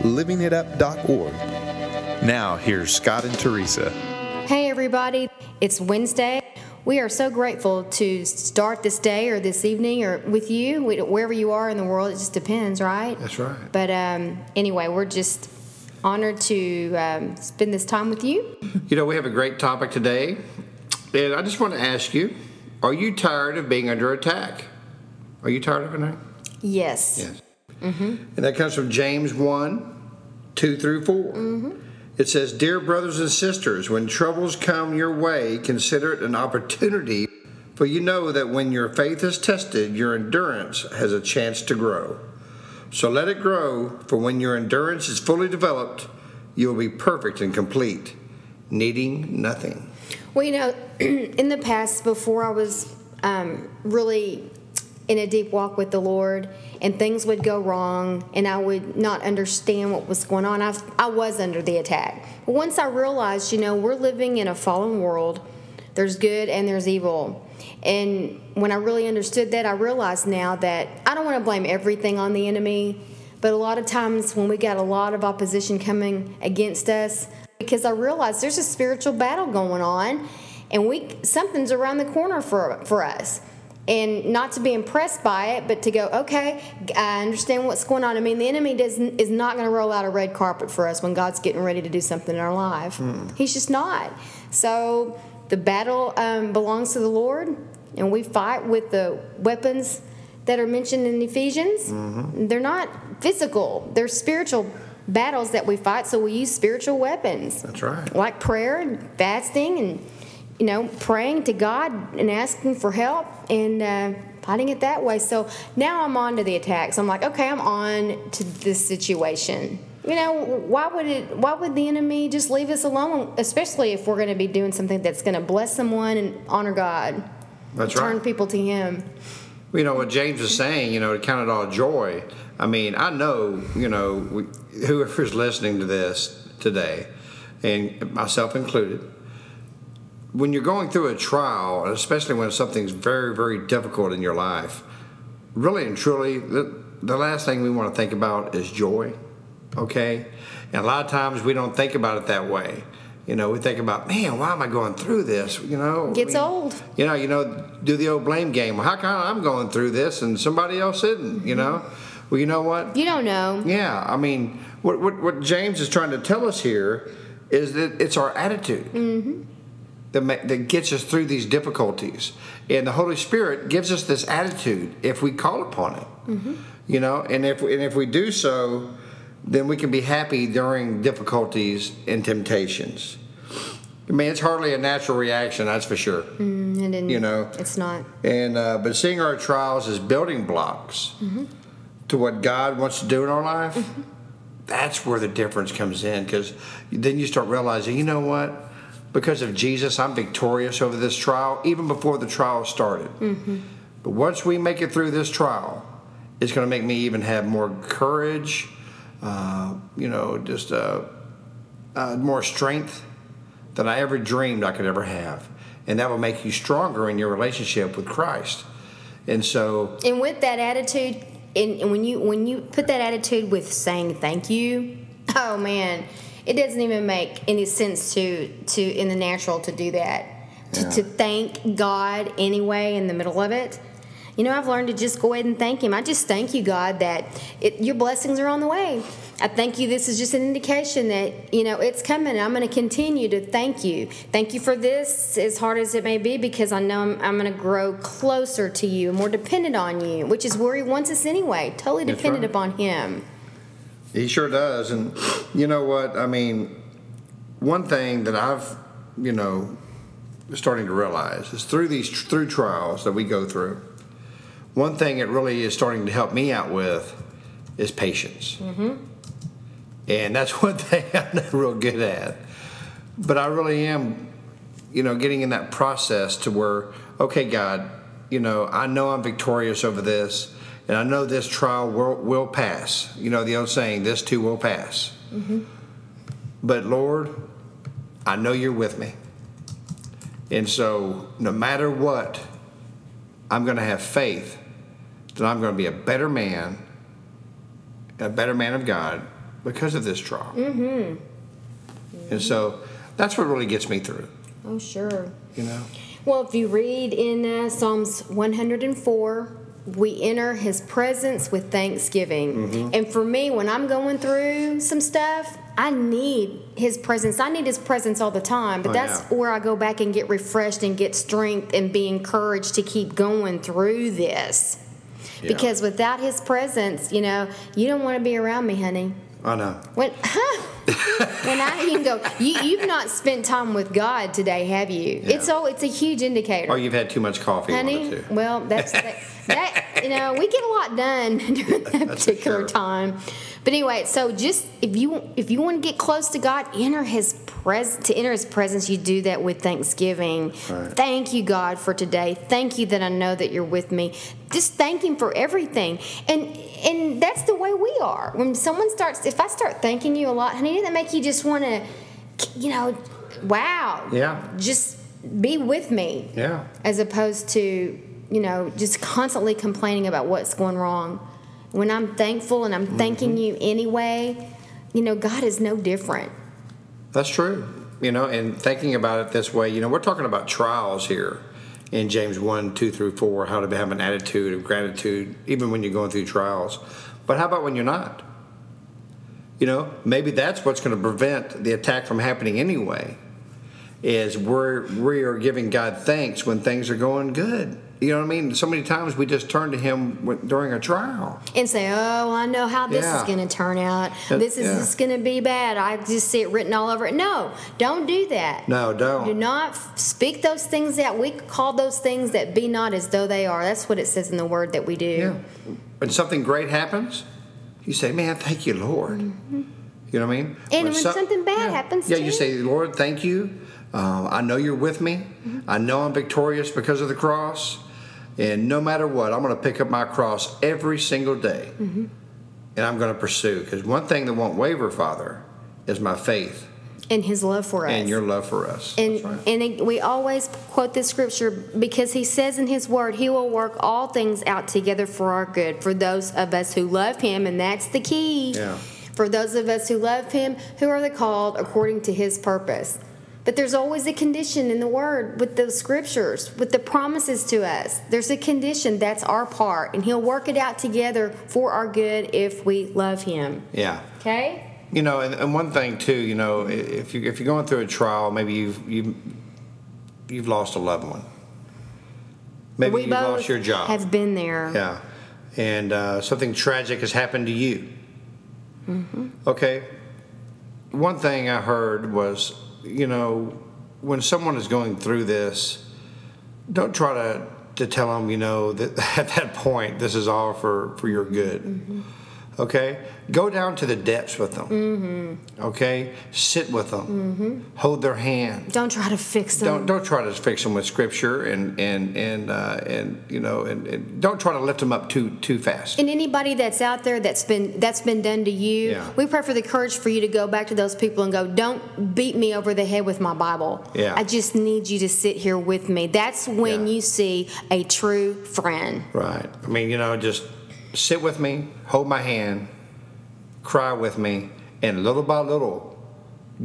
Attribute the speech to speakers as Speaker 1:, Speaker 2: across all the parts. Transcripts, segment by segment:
Speaker 1: livingitup.org. Now, here's Scott and Teresa.
Speaker 2: Hey, everybody. It's Wednesday. We are so grateful to start this day or this evening or with you, wherever you are in the world. It just depends, right?
Speaker 3: That's right.
Speaker 2: But um, anyway, we're just honored to um, spend this time with you.
Speaker 3: You know, we have a great topic today. And I just want to ask you are you tired of being under attack? Are you tired of it?
Speaker 2: Yes.
Speaker 3: Yes. Mm-hmm. And that comes from James 1 2 through 4. Mm-hmm. It says, Dear brothers and sisters, when troubles come your way, consider it an opportunity, for you know that when your faith is tested, your endurance has a chance to grow. So let it grow, for when your endurance is fully developed, you will be perfect and complete, needing nothing.
Speaker 2: Well, you know, in the past, before I was um, really in a deep walk with the Lord, and things would go wrong, and I would not understand what was going on. I, I was under the attack. But once I realized, you know, we're living in a fallen world, there's good and there's evil. And when I really understood that, I realized now that I don't want to blame everything on the enemy, but a lot of times when we got a lot of opposition coming against us, because I realized there's a spiritual battle going on, and we something's around the corner for for us and not to be impressed by it, but to go, okay, I understand what's going on. I mean, the enemy doesn't is not going to roll out a red carpet for us when God's getting ready to do something in our life. Mm. He's just not. So the battle um, belongs to the Lord, and we fight with the weapons that are mentioned in Ephesians. Mm-hmm. They're not physical; they're spiritual battles that we fight. So we use spiritual weapons.
Speaker 3: That's right.
Speaker 2: Like prayer and fasting and you know, praying to God and asking for help and uh, fighting it that way. So now I'm on to the attacks. I'm like, okay, I'm on to this situation. You know, why would it? Why would the enemy just leave us alone? Especially if we're going to be doing something that's going to bless someone and honor God.
Speaker 3: That's right.
Speaker 2: turn people to Him.
Speaker 3: You know what James is saying. You know, to count it all joy. I mean, I know. You know, whoever's listening to this today, and myself included when you're going through a trial, especially when something's very, very difficult in your life, really and truly, the, the last thing we want to think about is joy. Okay? And a lot of times we don't think about it that way. You know, we think about, man, why am I going through this? You know,
Speaker 2: gets old.
Speaker 3: You know, you know, do the old blame game. How come I'm going through this and somebody else isn't? You know, well, you know what?
Speaker 2: You don't know.
Speaker 3: Yeah, I mean, what what, what James is trying to tell us here is that it's our attitude.
Speaker 2: Mm-hmm
Speaker 3: that, that gets us through these difficulties. And the Holy Spirit gives us this attitude if we call upon it.
Speaker 2: Mm-hmm.
Speaker 3: You know, and if and if we do so, then we can be happy during difficulties and temptations. I mean, it's hardly a natural reaction, that's for sure.
Speaker 2: Mm,
Speaker 3: you know,
Speaker 2: it's not.
Speaker 3: And uh, but seeing our trials as building blocks
Speaker 2: mm-hmm.
Speaker 3: to what God wants to do in our life,
Speaker 2: mm-hmm.
Speaker 3: that's where the difference comes in. Because then you start realizing, you know what because of Jesus, I'm victorious over this trial, even before the trial started.
Speaker 2: Mm-hmm.
Speaker 3: But once we make it through this trial, it's going to make me even have more courage, uh, you know, just uh, uh, more strength than I ever dreamed I could ever have. And that will make you stronger in your relationship with Christ. And so.
Speaker 2: And with that attitude, and when you when you put that attitude with saying thank you, oh man, it doesn't even make any sense to to in the natural to do that. To,
Speaker 3: yeah.
Speaker 2: to thank God anyway in the middle of it. You know, I've learned to just go ahead and thank Him. I just thank you, God, that it, your blessings are on the way. I thank you. This is just an indication that, you know, it's coming. I'm going to continue to thank you. Thank you for this, as hard as it may be, because I know I'm, I'm going to grow closer to you, more dependent on you, which is where He wants us anyway, totally dependent
Speaker 3: right.
Speaker 2: upon Him.
Speaker 3: He sure does. And you know what? I mean, one thing that I've, you know, starting to realize is through these through trials that we go through, one thing it really is starting to help me out with is patience.
Speaker 2: Mm-hmm.
Speaker 3: and that's one thing I'm not real good at. But I really am, you know, getting in that process to where, okay, God, you know, I know I'm victorious over this, and I know this trial will, will pass. You know, the old saying, this too will pass. But Lord, I know you're with me. And so, no matter what, I'm going to have faith that I'm going to be a better man, a better man of God because of this trial. Mm-hmm. And so, that's what really gets me through,
Speaker 2: Oh, sure.
Speaker 3: you know?
Speaker 2: Well, if you read in uh, Psalms 104, we enter his presence with thanksgiving.
Speaker 3: Mm-hmm.
Speaker 2: And for me, when I'm going through some stuff, I need his presence. I need his presence all the time, but
Speaker 3: Oh,
Speaker 2: that's
Speaker 3: yeah.
Speaker 2: where I go back and get refreshed and get strength and be encouraged to keep going through this.
Speaker 3: Yeah.
Speaker 2: Because without his presence, you know, you don't want to be around me, honey.
Speaker 3: I know.
Speaker 2: When, when I even go, you, you've not spent time with God today, have you? It's all. It's a huge indicator.
Speaker 3: Or you've had too much coffee, one
Speaker 2: Honey, well, that's that, that. You know, we get a lot done during that
Speaker 3: That's
Speaker 2: particular
Speaker 3: sure.
Speaker 2: time. But anyway, so just if you if you want to get close to God, enter His pres to enter His presence. You do that with thanksgiving.
Speaker 3: Right.
Speaker 2: Thank you, God, for today. Thank you that I know that you're with me. Just thank Him for everything. And and that's the way we are. When someone starts, if I start thanking you a lot, honey, doesn't that make you just want to, you know, wow,
Speaker 3: Yeah.
Speaker 2: just be with me
Speaker 3: Yeah.
Speaker 2: as opposed to you know just constantly complaining about what's going wrong when i'm thankful and i'm mm-hmm. thanking you anyway you know god is no different
Speaker 3: That's true. You know, and thinking about it this way, you know, we're talking about trials here in James 1, 2 through 4, how to have an attitude of gratitude, even when you're going through trials. But how about when you're not? You know, maybe that's what's going to prevent the attack from happening anyway, is we're, we are giving God thanks when things are going good. You know what I mean? So many times we just turn to Him during a trial.
Speaker 2: and say oh i know how this
Speaker 3: Yeah.
Speaker 2: is going to turn out this is
Speaker 3: yeah.
Speaker 2: just going to be bad i just see it written all over it no don't do that
Speaker 3: No, don't.
Speaker 2: do not speak those things out we call those things that be not as though they are that's what it says in the word that we do
Speaker 3: Yeah. When something great happens, you say, "Man, thank you, Lord." You know what I mean?
Speaker 2: Mm-hmm. And when
Speaker 3: some-
Speaker 2: something bad happens
Speaker 3: yeah,
Speaker 2: to
Speaker 3: you
Speaker 2: you.
Speaker 3: say, "Lord, thank you. Uh, I know you're with me.
Speaker 2: Mm-hmm.
Speaker 3: I know I'm victorious because of the cross, and no matter what, I'm going to pick up my cross every single day,
Speaker 2: Mm-hmm.
Speaker 3: and I'm going to pursue. Because one thing that won't waver, Father, is my faith
Speaker 2: and his love for us
Speaker 3: and your love for us.
Speaker 2: And
Speaker 3: right.
Speaker 2: and it, we always quote this scripture because he says in his word, he will work all things out together for our good for those of us who love him, and that's the key.
Speaker 3: Yeah.
Speaker 2: For those of us who love him, who are the called according to his purpose. But there's always a condition in the word with the scriptures, with the promises to us. There's a condition that's our part, and he'll work it out together for our good if we love him.
Speaker 3: yeah.
Speaker 2: Okay?
Speaker 3: You know, and, and one thing too, you know, if you if you're going through a trial, maybe you've you you've lost a loved one. Maybe
Speaker 2: we
Speaker 3: you've
Speaker 2: both
Speaker 3: lost your job.
Speaker 2: have been there.
Speaker 3: yeah, and uh, something tragic has happened to you.
Speaker 2: Mm-hmm.
Speaker 3: Okay. One thing I heard was, you know, when someone is going through this, don't try to to tell them, you know, that at that point this is all for for your good.
Speaker 2: Mm-hmm.
Speaker 3: Okay, go down to the depths with them. Mm-hmm. Okay, sit with them,
Speaker 2: Mm-hmm.
Speaker 3: hold their hand.
Speaker 2: Don't try to fix them.
Speaker 3: Don't don't try to fix them with scripture and and and uh, and you know and, and don't try to lift them up too too fast.
Speaker 2: And anybody that's out there that's been that's been done to you,
Speaker 3: Yeah.
Speaker 2: we pray for the courage for you to go back to those people and go, "Don't beat me over the head with my Bible.
Speaker 3: Yeah.
Speaker 2: I just need you to sit here with me." That's when
Speaker 3: Yeah.
Speaker 2: you see a true friend.
Speaker 3: Right. I mean, you know, just sit with me, hold my hand, cry with me, and little by little,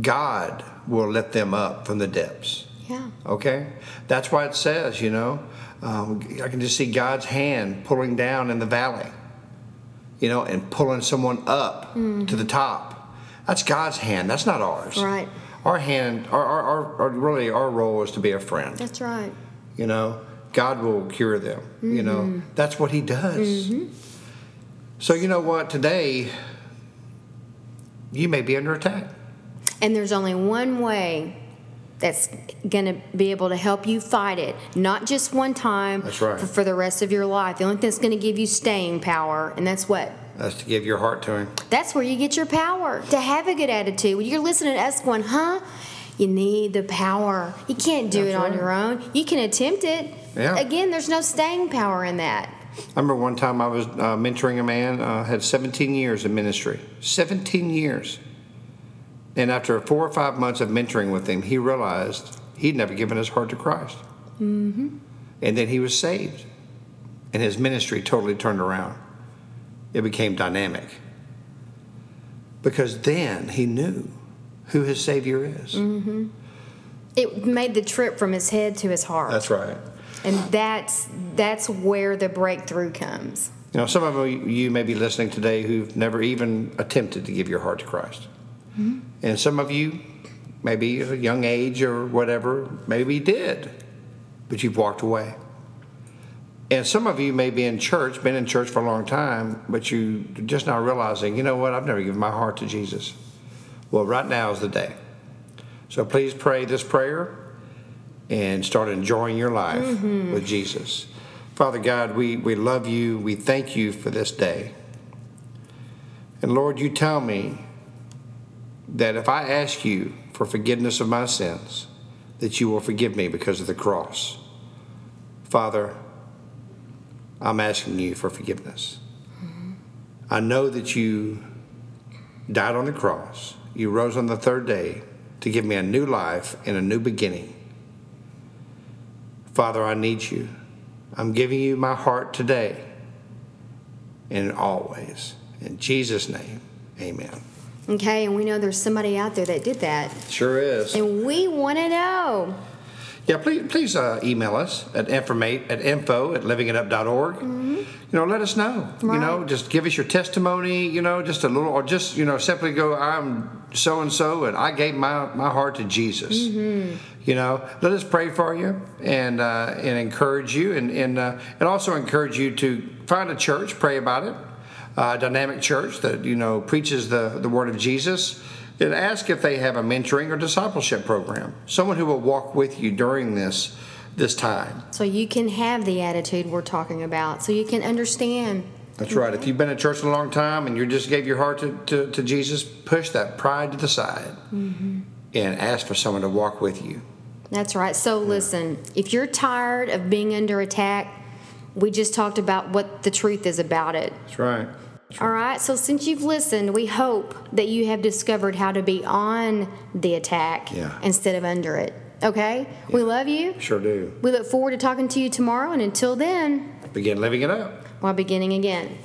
Speaker 3: God will lift them up from the depths.
Speaker 2: Yeah.
Speaker 3: Okay? That's why it says, you know, um, I can just see God's hand pulling down in the valley, you know, and pulling someone up to the top. That's God's hand. That's not ours.
Speaker 2: Right.
Speaker 3: Our hand, our, our, our, our really, our role is to be a friend.
Speaker 2: That's right.
Speaker 3: You know, God will cure them. You know,
Speaker 2: Mm-hmm.
Speaker 3: that's what He does. So, you know what? Today, you may be under attack.
Speaker 2: And there's only one way that's going to be able to help you fight it, not just one time,
Speaker 3: That's right.
Speaker 2: for, for the rest of your life. The only thing that's going to give you staying power, and that's what?
Speaker 3: That's to give your heart to Him.
Speaker 2: That's where you get your power to have a good attitude. When you're listening to us going, huh? You need the power. You can't do
Speaker 3: That's
Speaker 2: it on your own. You can attempt it.
Speaker 3: Yeah.
Speaker 2: Again, there's no staying power in that.
Speaker 3: I remember one time I was uh, mentoring a man, uh, had 17 years in ministry. 17 years. And after four or five months of mentoring with him, he realized he'd never given his heart to Christ. Mm-hmm. And then he was saved. And his ministry totally turned around. It became dynamic. Because then he knew who his Savior is.
Speaker 2: It made the trip from his head to his heart.
Speaker 3: That's right.
Speaker 2: And that's that's where the breakthrough comes.
Speaker 3: You know, some of you may be listening today who've never even attempted to give your heart to Christ. Mm-hmm. And some of you, maybe at a young age or whatever, maybe did, but you've walked away. And some of you may be in church, been in church for a long time, but you just now realizing, you know what, I've never given my heart to Jesus. Well, right now is the day. So please pray this prayer and start enjoying your life mm-hmm. with Jesus. Father God, we, we love you. We thank you for this day. And Lord, you tell me that if I ask you for forgiveness of my sins, that you will forgive me because of the cross. Father, I'm asking you for forgiveness. Mm-hmm. I know that you died on the cross. You rose on the third day to give me a new life and a new beginning. Father, I need you. I'm giving you my heart today and always. In Jesus' name, amen.
Speaker 2: Okay, and we know there's somebody out there that did that,
Speaker 3: Sure is.
Speaker 2: and we want to know.
Speaker 3: Yeah, please, please uh, email us at informate at info at livingitup.org. You know, let us know. You know, just give us your testimony. You know, just a little, or just you know, simply go. I'm so and so, and I gave my my heart to Jesus. You know, let us pray for you and uh, and encourage you, and and uh, and also encourage you to find a church, pray about it, uh, dynamic church that you know preaches the the word of Jesus and ask if they have a mentoring or discipleship program, someone who will walk with you during this this time.
Speaker 2: So you can have the attitude we're talking about, so you can understand.
Speaker 3: That's right. If you've been in church a long time and you just gave your heart to, to, to Jesus, push that pride to the side mm-hmm. and ask for someone to walk with you.
Speaker 2: That's right. So listen, if you're tired of being under attack, we just talked about what the truth is about it.
Speaker 3: That's right.
Speaker 2: All right. So since you've listened, we hope that you have discovered how to be on the attack
Speaker 3: Yeah.
Speaker 2: instead of under it. Okay? We love you.
Speaker 3: Sure do.
Speaker 2: We look forward to talking to you tomorrow. And until then,
Speaker 3: Begin living it up.
Speaker 2: while beginning again.